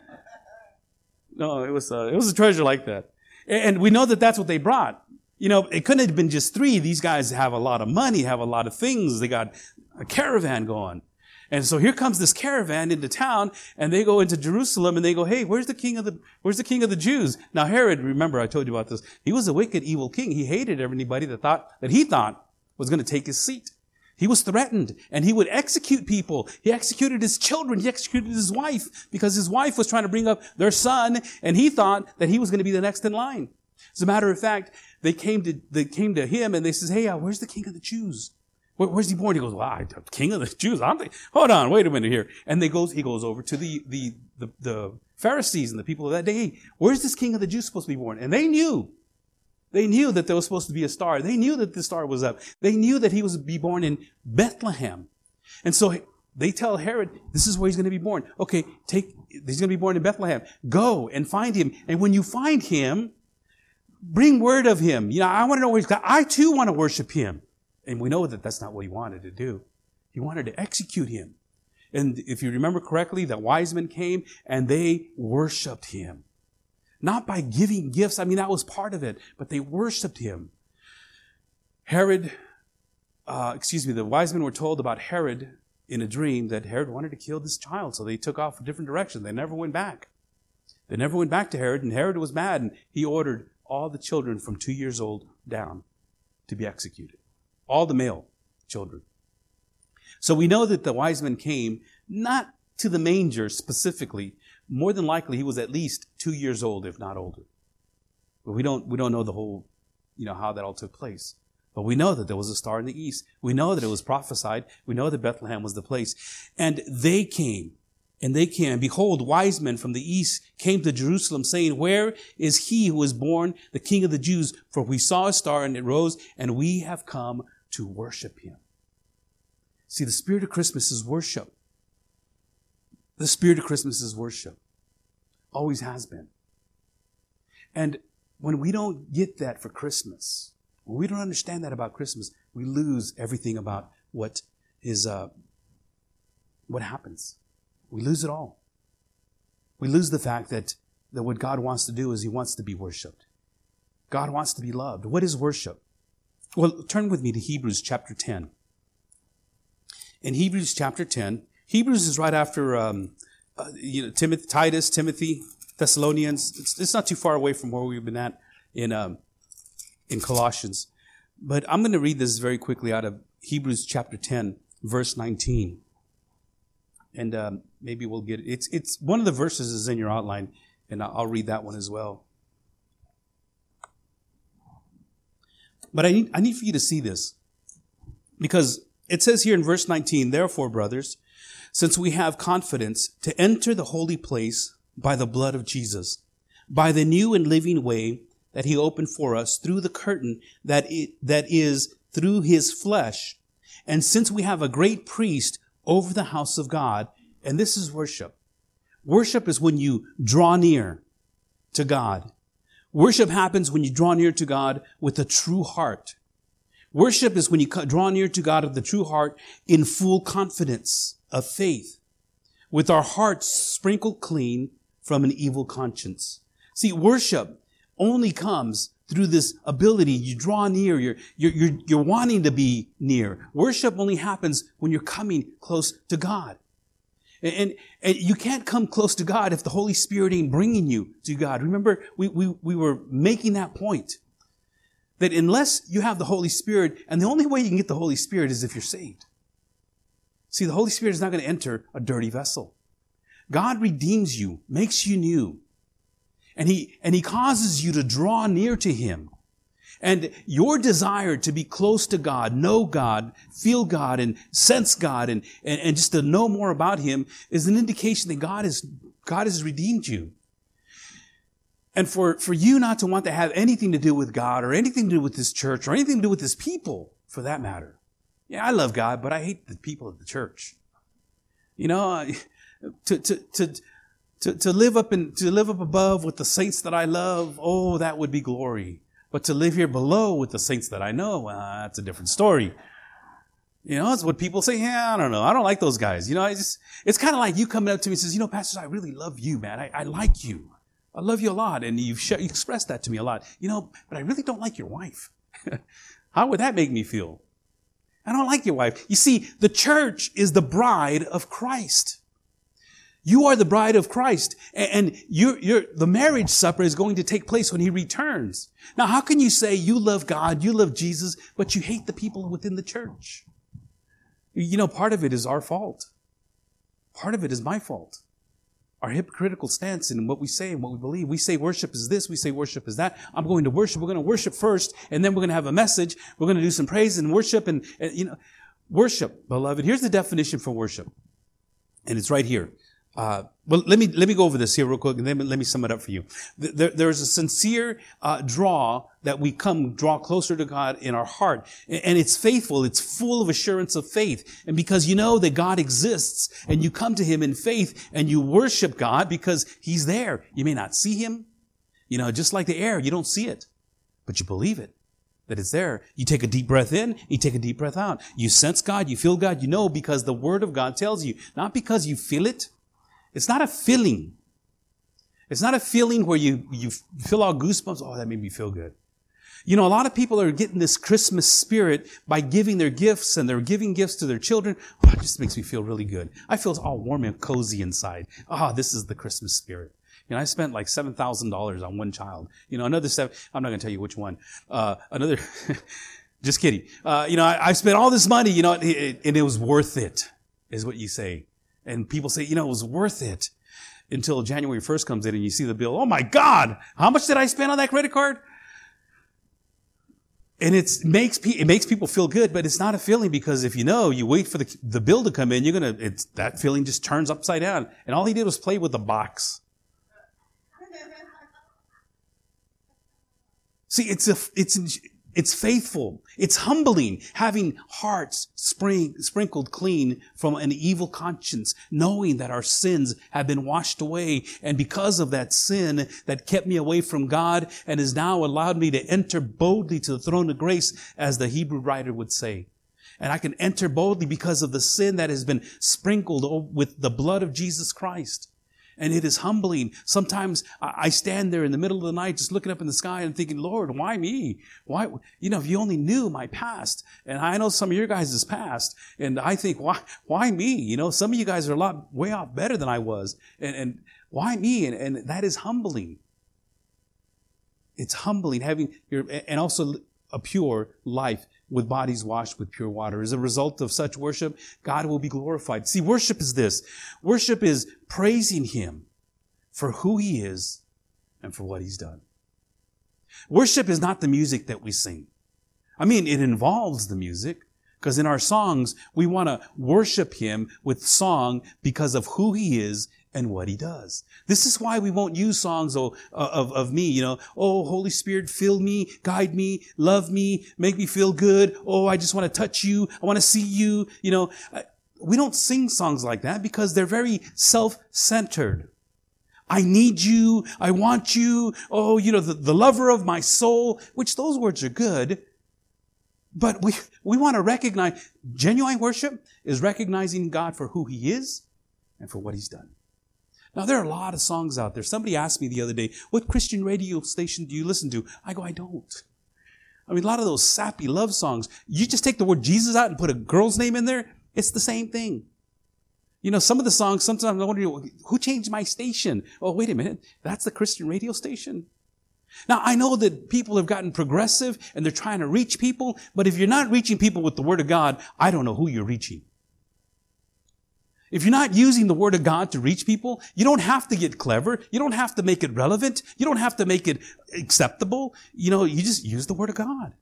No, it was, uh, it was a treasure like that. And we know that that's what they brought. You know, it couldn't have been just three. These guys have a lot of money, have a lot of things. They got a caravan going. And so here comes this caravan into town and they go into Jerusalem and they go, Hey, where's the king of the, where's the king of the Jews? Now Herod, remember I told you about this. He was a wicked, evil king. He hated everybody that thought, that he thought was going to take his seat. He was threatened and he would execute people. He executed his children. He executed his wife because his wife was trying to bring up their son and he thought that he was going to be the next in line. As a matter of fact, they came to, they came to him and they says, Hey, uh, where's the king of the Jews? Where, where's he born? He goes, well, I, king of the Jews. I'm the, hold on, wait a minute here. And they goes, he goes over to the, the, the, the Pharisees and the people of that day. Hey, where's this king of the Jews supposed to be born? And they knew they knew that there was supposed to be a star. They knew that the star was up. They knew that he was to be born in Bethlehem. And so they tell Herod, this is where he's going to be born. Okay, take, he's going to be born in Bethlehem. Go and find him. And when you find him, bring word of him. You know, I want to know where he's got. I too want to worship him. And we know that that's not what he wanted to do. He wanted to execute him. And if you remember correctly, the wise men came and they worshiped him. Not by giving gifts. I mean, that was part of it, but they worshiped him. Herod, uh, excuse me, the wise men were told about Herod in a dream that Herod wanted to kill this child, so they took off a different direction. They never went back. They never went back to Herod, and Herod was mad, and he ordered all the children from two years old down to be executed. All the male children. So we know that the wise men came not to the manger specifically, more than likely he was at least two years old, if not older. But we don't, we don't know the whole, you know, how that all took place. But we know that there was a star in the east. We know that it was prophesied. We know that Bethlehem was the place. And they came. And they came. Behold, wise men from the east came to Jerusalem saying, Where is he who is born the king of the Jews? For we saw a star and it rose and we have come to worship him. See, the spirit of Christmas is worship. The spirit of Christmas is worship. Always has been. And when we don't get that for Christmas, when we don't understand that about Christmas, we lose everything about what is, uh, what happens. We lose it all. We lose the fact that, that what God wants to do is He wants to be worshiped. God wants to be loved. What is worship? Well, turn with me to Hebrews chapter 10. In Hebrews chapter 10, Hebrews is right after um, uh, you know Timothy, Titus, Timothy, Thessalonians. It's, it's, not too far away from where we've been at in um, in Colossians. But I'm going to read this very quickly out of Hebrews chapter 10, verse 19. and um, maybe we'll get it. It's it's one of the verses is in your outline, and I'll read that one as well. But I need I need for you to see this because it says here in verse 19, therefore, brothers, since we have confidence to enter the holy place by the blood of Jesus, by the new and living way that he opened for us through the curtain that, it, that is through his flesh. And since we have a great priest over the house of God, and this is worship. Worship is when you draw near to God. Worship happens when you draw near to God with a true heart. Worship is when you draw near to God with the true heart in full confidence of faith, with our hearts sprinkled clean from an evil conscience. See, worship only comes through this ability. You draw near, you're, you're, you're, you're wanting to be near. Worship only happens when you're coming close to God. And, and, and, you can't come close to God if the Holy Spirit ain't bringing you to God. Remember, we, we, we were making that point that unless you have the Holy Spirit, and the only way you can get the Holy Spirit is if you're saved. See, the Holy Spirit is not going to enter a dirty vessel. God redeems you, makes you new, and He, and He causes you to draw near to Him. And your desire to be close to God, know God, feel God, and sense God, and, and, and just to know more about Him is an indication that God is, God has redeemed you. And for, for you not to want to have anything to do with God or anything to do with this church or anything to do with this people, for that matter. Yeah, I love God, but I hate the people of the church. You know, to, to, to, to, to live up and to live up above with the saints that I love, oh, that would be glory. But to live here below with the saints that I know, well, that's a different story. You know, that's what people say. Yeah, I don't know. I don't like those guys. You know, I just, it's kind of like you coming up to me and says, you know, Pastor, I really love you, man. I, I like you. I love you a lot, and you've sh- expressed that to me a lot. You know, but I really don't like your wife. How would that make me feel? I don't like your wife. You see, the church is the bride of Christ. You are the bride of Christ, and you're, you're, the marriage supper is going to take place when He returns. Now, how can you say you love God, you love Jesus, but you hate the people within the church? You know, part of it is our fault. Part of it is my fault our hypocritical stance in what we say and what we believe. We say worship is this, we say worship is that. I'm going to worship. We're going to worship first, and then we're going to have a message. We're going to do some praise and worship, and, and you know, worship, beloved. Here's the definition for worship, and it's right here. Uh, well, let me let me go over this here real quick, and then let me sum it up for you. There, there's a sincere uh, draw that we come draw closer to God in our heart, and it's faithful. It's full of assurance of faith, and because you know that God exists, and you come to Him in faith, and you worship God because He's there. You may not see Him, you know, just like the air, you don't see it, but you believe it that it's there. You take a deep breath in, you take a deep breath out. You sense God, you feel God, you know because the Word of God tells you, not because you feel it it's not a feeling. It's not a feeling where you, you feel all goosebumps. Oh, that made me feel good. You know, a lot of people are getting this Christmas spirit by giving their gifts and they're giving gifts to their children. Oh, it just makes me feel really good. I feel all warm and cozy inside. Ah, oh, this is the Christmas spirit. You know, I spent like $7,000 on one child. You know, another seven, I'm not going to tell you which one. Uh, another, just kidding. Uh, you know, I, I, spent all this money, you know, and it, and it was worth it, is what you say. And people say, you know, it was worth it until January 1st comes in and you see the bill. Oh my God, how much did I spend on that credit card? And it makes, it makes people feel good, but it's not a feeling because if you know, you wait for the, the bill to come in, you're gonna, it's, that feeling just turns upside down. And all he did was play with the box. See, it's a, it's, it's faithful. It's humbling, having hearts spring, sprinkled clean from an evil conscience, knowing that our sins have been washed away. And because of that sin that kept me away from God and has now allowed me to enter boldly to the throne of grace, as the Hebrew writer would say. And I can enter boldly because of the sin that has been sprinkled with the blood of Jesus Christ and it is humbling. Sometimes I stand there in the middle of the night just looking up in the sky and thinking, Lord, why me? Why, you know, if you only knew my past, and I know some of your guys' past, and I think, why, why me? You know, some of you guys are a lot way off better than I was, and, and why me? And, and that is humbling. It's humbling having your, and also a pure life with bodies washed with pure water. As a result of such worship, God will be glorified. See, worship is this. Worship is praising Him for who He is and for what He's done. Worship is not the music that we sing. I mean, it involves the music because in our songs, we want to worship Him with song because of who He is and what he does. This is why we won't use songs of, of, of, me, you know, oh, Holy Spirit, fill me, guide me, love me, make me feel good. Oh, I just want to touch you. I want to see you. You know, uh, we don't sing songs like that because they're very self-centered. I need you. I want you. Oh, you know, the, the lover of my soul, which those words are good. But we, we want to recognize genuine worship is recognizing God for who he is and for what he's done. Now, there are a lot of songs out there. Somebody asked me the other day, what Christian radio station do you listen to? I go, I don't. I mean, a lot of those sappy love songs, you just take the word Jesus out and put a girl's name in there, it's the same thing. You know, some of the songs, sometimes I wonder, who changed my station? Oh, wait a minute. That's the Christian radio station. Now, I know that people have gotten progressive and they're trying to reach people, but if you're not reaching people with the Word of God, I don't know who you're reaching. If you're not using the Word of God to reach people, you don't have to get clever. You don't have to make it relevant. You don't have to make it acceptable. You know, you just use the Word of God.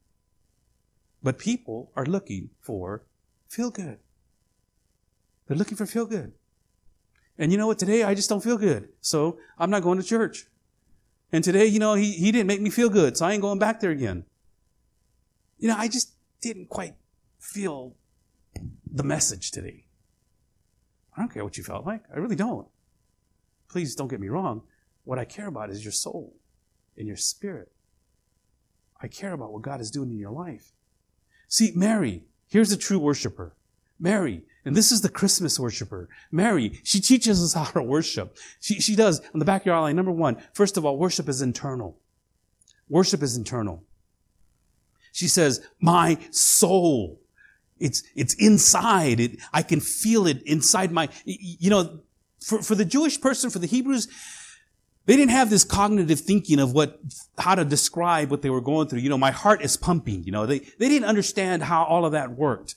But people are looking for feel good. They're looking for feel good. And you know what? Today I just don't feel good. So I'm not going to church. And today, you know, he, he didn't make me feel good. So I ain't going back there again. You know, I just didn't quite feel the message today. I don't care what you felt like. I really don't. Please don't get me wrong. What I care about is your soul and your spirit. I care about what God is doing in your life. See, Mary, here's a true worshiper. Mary, and this is the Christmas worshiper. Mary, she teaches us how to worship. She, she does on the back of your outline. Number one, first of all, worship is internal. Worship is internal. She says, my soul it's, it's inside. It, I can feel it inside my, you know, for, for the Jewish person, for the Hebrews, they didn't have this cognitive thinking of what, how to describe what they were going through. You know, my heart is pumping, you know, they, they didn't understand how all of that worked.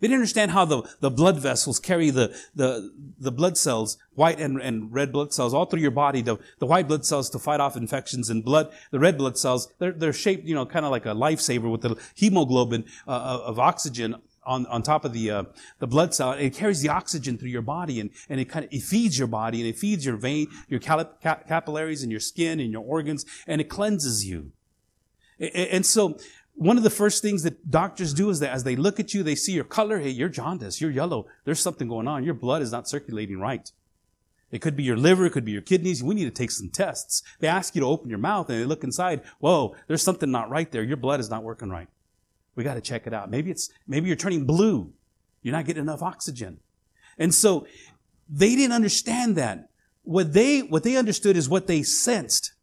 They didn't understand how the, the blood vessels carry the, the, the blood cells, white and, and red blood cells, all through your body, the, the white blood cells to fight off infections and blood, the red blood cells, they're, they're shaped, you know, kind of like a lifesaver with the hemoglobin uh, of oxygen on, on top of the, uh, the blood cell. It carries the oxygen through your body and, and it kind of, it feeds your body and it feeds your vein, your capillaries and your skin and your organs and it cleanses you. And so one of the first things that doctors do is that as they look at you, they see your color. Hey, you're jaundice. You're yellow. There's something going on. Your blood is not circulating right. It could be your liver. It could be your kidneys. We need to take some tests. They ask you to open your mouth and they look inside. Whoa, there's something not right there. Your blood is not working right. We got to check it out. Maybe it's, maybe you're turning blue. You're not getting enough oxygen. And so they didn't understand that. What they, what they understood is what they sensed.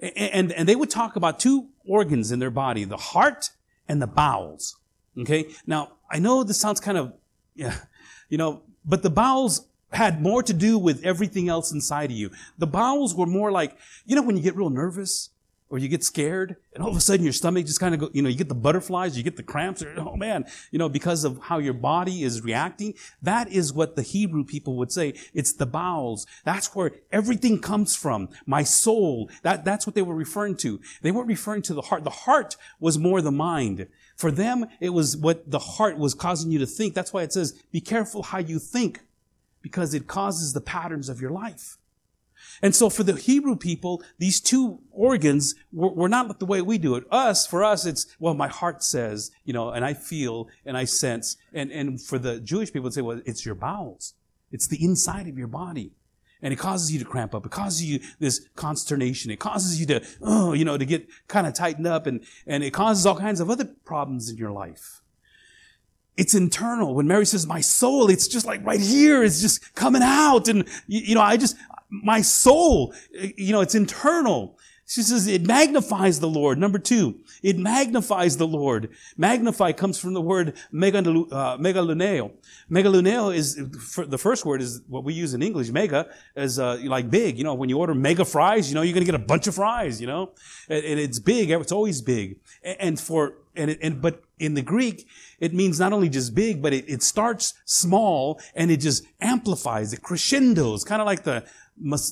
And, and they would talk about two organs in their body, the heart and the bowels. Okay. Now, I know this sounds kind of, yeah, you know, but the bowels had more to do with everything else inside of you. The bowels were more like, you know, when you get real nervous or you get scared and all of a sudden your stomach just kind of go, you know, you get the butterflies, you get the cramps, or, oh man, you know, because of how your body is reacting. That is what the Hebrew people would say. It's the bowels. That's where everything comes from. My soul. That, that's what they were referring to. They weren't referring to the heart. The heart was more the mind. For them, it was what the heart was causing you to think. That's why it says, be careful how you think because it causes the patterns of your life. And so for the Hebrew people, these two organs were, were, not the way we do it. Us, for us, it's, well, my heart says, you know, and I feel and I sense. And, and for the Jewish people, would say, well, it's your bowels. It's the inside of your body. And it causes you to cramp up. It causes you this consternation. It causes you to, oh, you know, to get kind of tightened up and, and it causes all kinds of other problems in your life. It's internal. When Mary says, my soul, it's just like right here. It's just coming out. And, you, you know, I just, my soul, you know, it's internal. She says it magnifies the Lord. Number two, it magnifies the Lord. Magnify comes from the word uh, megaluneo. Megaluneo is, the first word is what we use in English. Mega is uh, like big. You know, when you order mega fries, you know, you're going to get a bunch of fries, you know. And, it's big. It's always big. And for and, it, and but in the Greek, it means not only just big, but it, it starts small and it just amplifies, it crescendos, kind of like the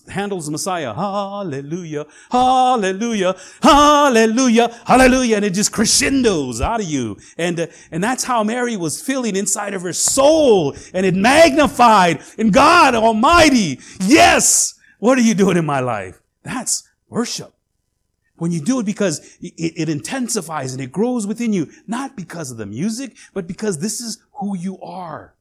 Handel's Messiah. Hallelujah, hallelujah, hallelujah, hallelujah. And it just crescendos out of you. And, uh, and that's how Mary was feeling inside of her soul. And it magnified. And God Almighty, yes, what are you doing in my life? That's worship. When you do it because it, it, intensifies and it grows within you, not because of the music, but because this is who you are.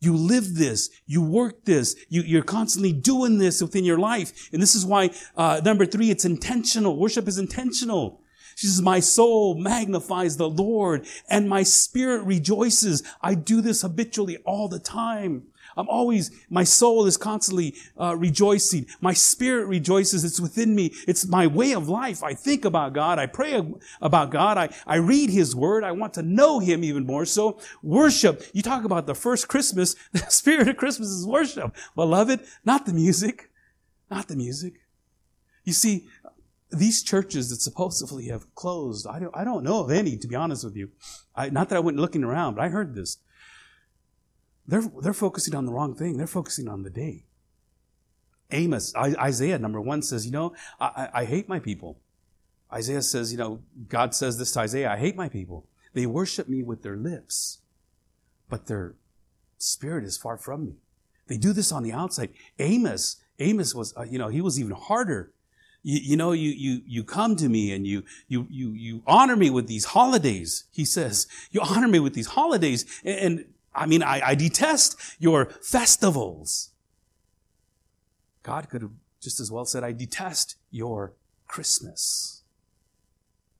You live this. You work this. You, are constantly doing this within your life. And this is why, uh, number three, it's intentional. Worship is intentional. She says, my soul magnifies the Lord and my spirit rejoices. I do this habitually all the time. I'm always, my soul is constantly uh, rejoicing. My spirit rejoices. It's within me. It's my way of life. I think about God. I pray about God. I, I read His Word. I want to know Him even more. So worship. You talk about the first Christmas. The spirit of Christmas is worship. Beloved, not the music. Not the music. You see, these churches that supposedly have closed, I don't, I don't know of any, to be honest with you. I, not that I went looking around, but I heard this. They're, they're focusing on the wrong thing. They're focusing on the day. Amos, Isaiah number one says, you know, I, I hate my people. Isaiah says, you know, God says this to Isaiah, I hate my people. They worship me with their lips, but their spirit is far from me. They do this on the outside. Amos, Amos was, uh, you know, he was even harder. You, you, know, you, you, you come to me and you, you, you, you honor me with these holidays. He says, you honor me with these holidays. And, and I mean, I, I detest your festivals. God could have just as well said, I detest your Christmas.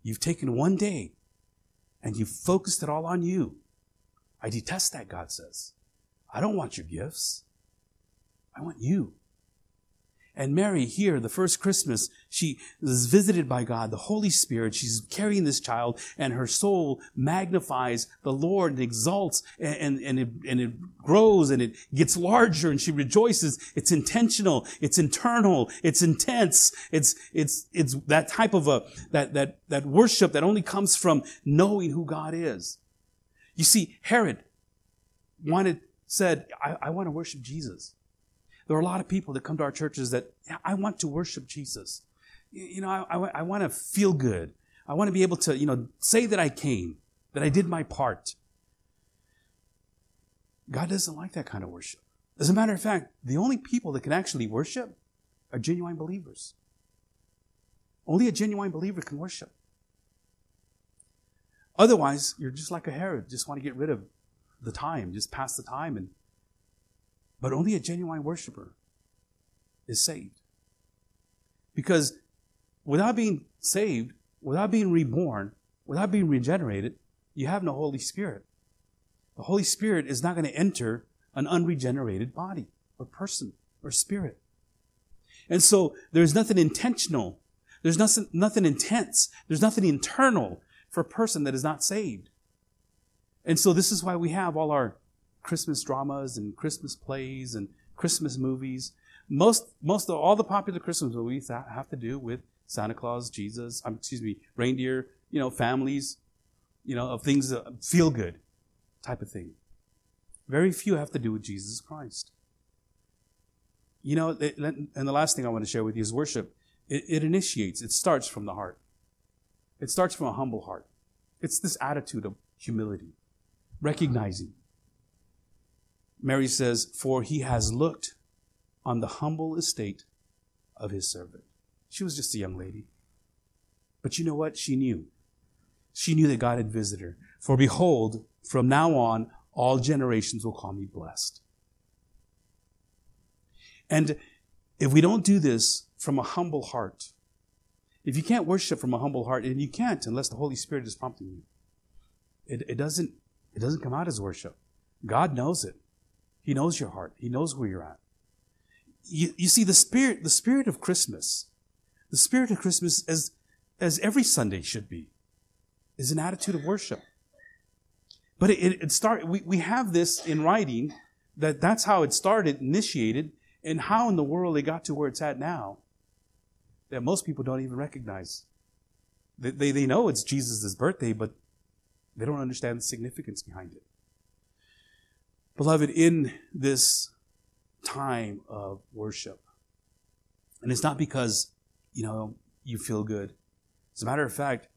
You've taken one day and you've focused it all on you. I detest that, God says. I don't want your gifts. I want you. And Mary here, the first Christmas, she is visited by God, the Holy Spirit. She's carrying this child and her soul magnifies the Lord and exalts and, and, and, it, and it grows and it gets larger and she rejoices. It's intentional. It's internal. It's intense. It's, it's, it's that type of a, that, that, that worship that only comes from knowing who God is. You see, Herod wanted, said, I, I want to worship Jesus. There are a lot of people that come to our churches that I want to worship Jesus. You know, I, I, I want to feel good. I want to be able to, you know, say that I came, that I did my part. God doesn't like that kind of worship. As a matter of fact, the only people that can actually worship are genuine believers. Only a genuine believer can worship. Otherwise, you're just like a Herod, just want to get rid of the time, just pass the time and but only a genuine worshiper is saved. Because without being saved, without being reborn, without being regenerated, you have no Holy Spirit. The Holy Spirit is not going to enter an unregenerated body or person or spirit. And so there's nothing intentional. There's nothing, nothing intense. There's nothing internal for a person that is not saved. And so this is why we have all our Christmas dramas and Christmas plays and Christmas movies. Most, most of all the popular Christmas movies have to do with Santa Claus, Jesus, um, excuse me, reindeer, you know, families, you know, of things that feel good type of thing. Very few have to do with Jesus Christ. You know, and the last thing I want to share with you is worship. It, it initiates, it starts from the heart. It starts from a humble heart. It's this attitude of humility, recognizing Mary says, For he has looked on the humble estate of his servant. She was just a young lady. But you know what? She knew. She knew that God had visited her. For behold, from now on, all generations will call me blessed. And if we don't do this from a humble heart, if you can't worship from a humble heart, and you can't unless the Holy Spirit is prompting you, it, it doesn't it doesn't come out as worship. God knows it. He knows your heart. He knows where you're at. You, you see, the spirit, the spirit of Christmas, the spirit of Christmas, as, as every Sunday should be, is an attitude of worship. But it, it, start, we, we have this in writing that that's how it started, initiated, and how in the world it got to where it's at now that most people don't even recognize. They, they, they know it's Jesus' birthday, but They don't understand the significance behind it. Beloved, in this time of worship, and it's not because, you know, you feel good. As a matter of fact,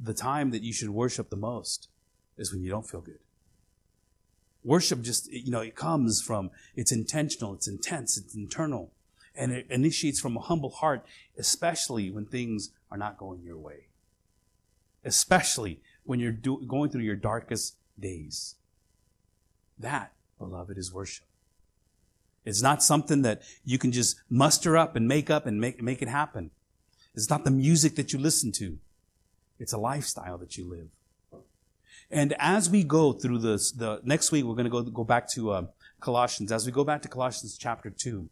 the time that you should worship the most is when you don't feel good. Worship just, you know, it comes from, it's intentional, it's intense, it's internal, and it initiates from a humble heart, especially when things are not going your way. Especially when you're do, going through your darkest days. That, beloved, is worship. It's not something that you can just muster up and make up and make, make it happen. It's not the music that you listen to. It's a lifestyle that you live. And as we go through this, the next week we're going to go go back to uh, Colossians. As we go back to Colossians chapter two,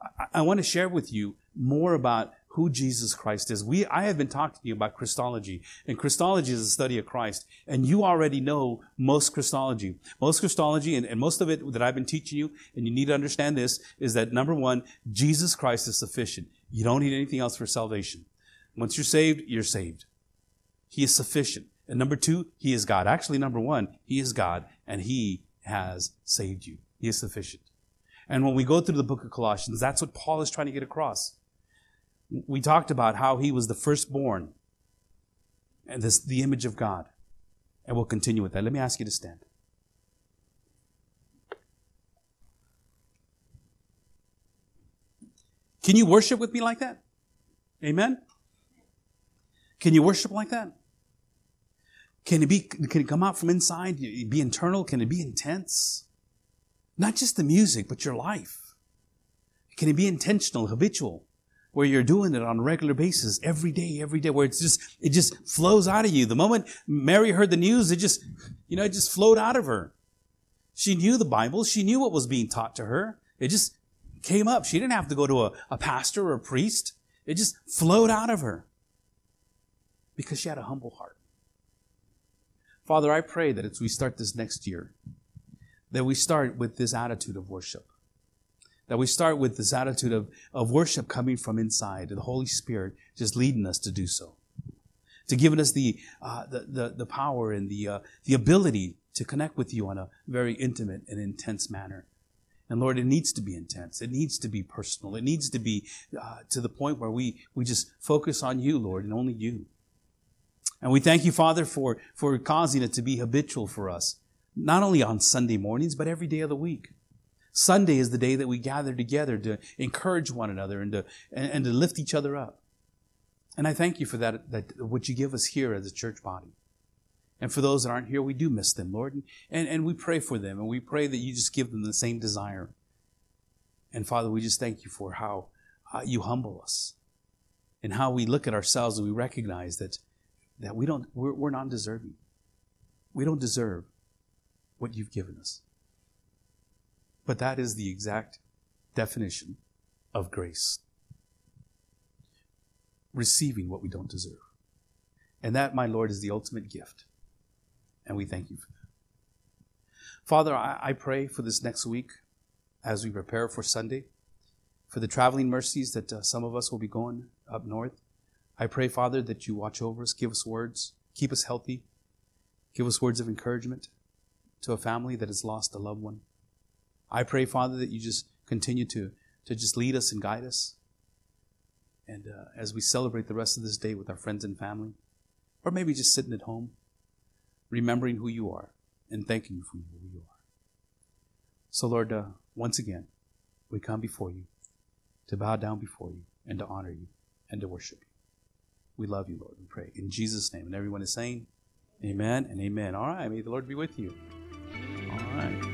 I, I want to share with you more about who Jesus Christ is. We, I have been talking to you about Christology, and Christology is a study of Christ, and you already know most Christology. Most Christology, and, and most of it that I've been teaching you, and you need to understand this, is that number one, Jesus Christ is sufficient. You don't need anything else for salvation. Once you're saved, you're saved. He is sufficient. And number two, He is God. Actually, number one, He is God and He has saved you. He is sufficient. And when we go through the book of Colossians, that's what Paul is trying to get across. We talked about how he was the firstborn and this, the image of God. And we'll continue with that. Let me ask you to stand. Can you worship with me like that? Amen? Can you worship like that? Can it be, can it come out from inside? Be internal? Can it be intense? Not just the music, but your life. Can it be intentional, habitual, where you're doing it on a regular basis, every day, every day, where it's just, it just flows out of you. The moment Mary heard the news, it just, you know, it just flowed out of her. She knew the Bible. She knew what was being taught to her. It just came up. She didn't have to go to a, a pastor or a priest. It just flowed out of her because she had a humble heart. Father, I pray that as we start this next year, that we start with this attitude of worship. That we start with this attitude of, of worship coming from inside, the Holy Spirit just leading us to do so. To giving us the, uh, the, the, the, power and the, uh, the ability to connect with you on a very intimate and intense manner. And Lord, it needs to be intense. It needs to be personal. It needs to be uh, to the point where we, we just focus on you, Lord, and only you. And we thank you, Father, for, for causing it to be habitual for us, not only on Sunday mornings, but every day of the week. Sunday is the day that we gather together to encourage one another and to, and, and to lift each other up. And I thank you for that, that, what you give us here as a church body. And for those that aren't here, we do miss them, Lord. And, and, we pray for them, and we pray that you just give them the same desire. And Father, we just thank you for how uh, you humble us and how we look at ourselves and we recognize that that we don't, we're, we're not deserving. We don't deserve what you've given us. But that is the exact definition of grace. Receiving what we don't deserve. And that, my Lord, is the ultimate gift. And we thank you for that. Father, I, I pray for this next week as we prepare for Sunday, for the traveling mercies that uh, some of us will be going up north. I pray, Father, that you watch over us, give us words, keep us healthy, give us words of encouragement to a family that has lost a loved one. I pray, Father, that you just continue to, to just lead us and guide us. And uh, as we celebrate the rest of this day with our friends and family, or maybe just sitting at home, remembering who you are and thanking you for who you are. So, Lord, uh, once again, we come before you to bow down before you and to honor you and to worship you. We love you, Lord. We pray in Jesus' name. And everyone is saying, Amen and amen. All right. May the Lord be with you. All right.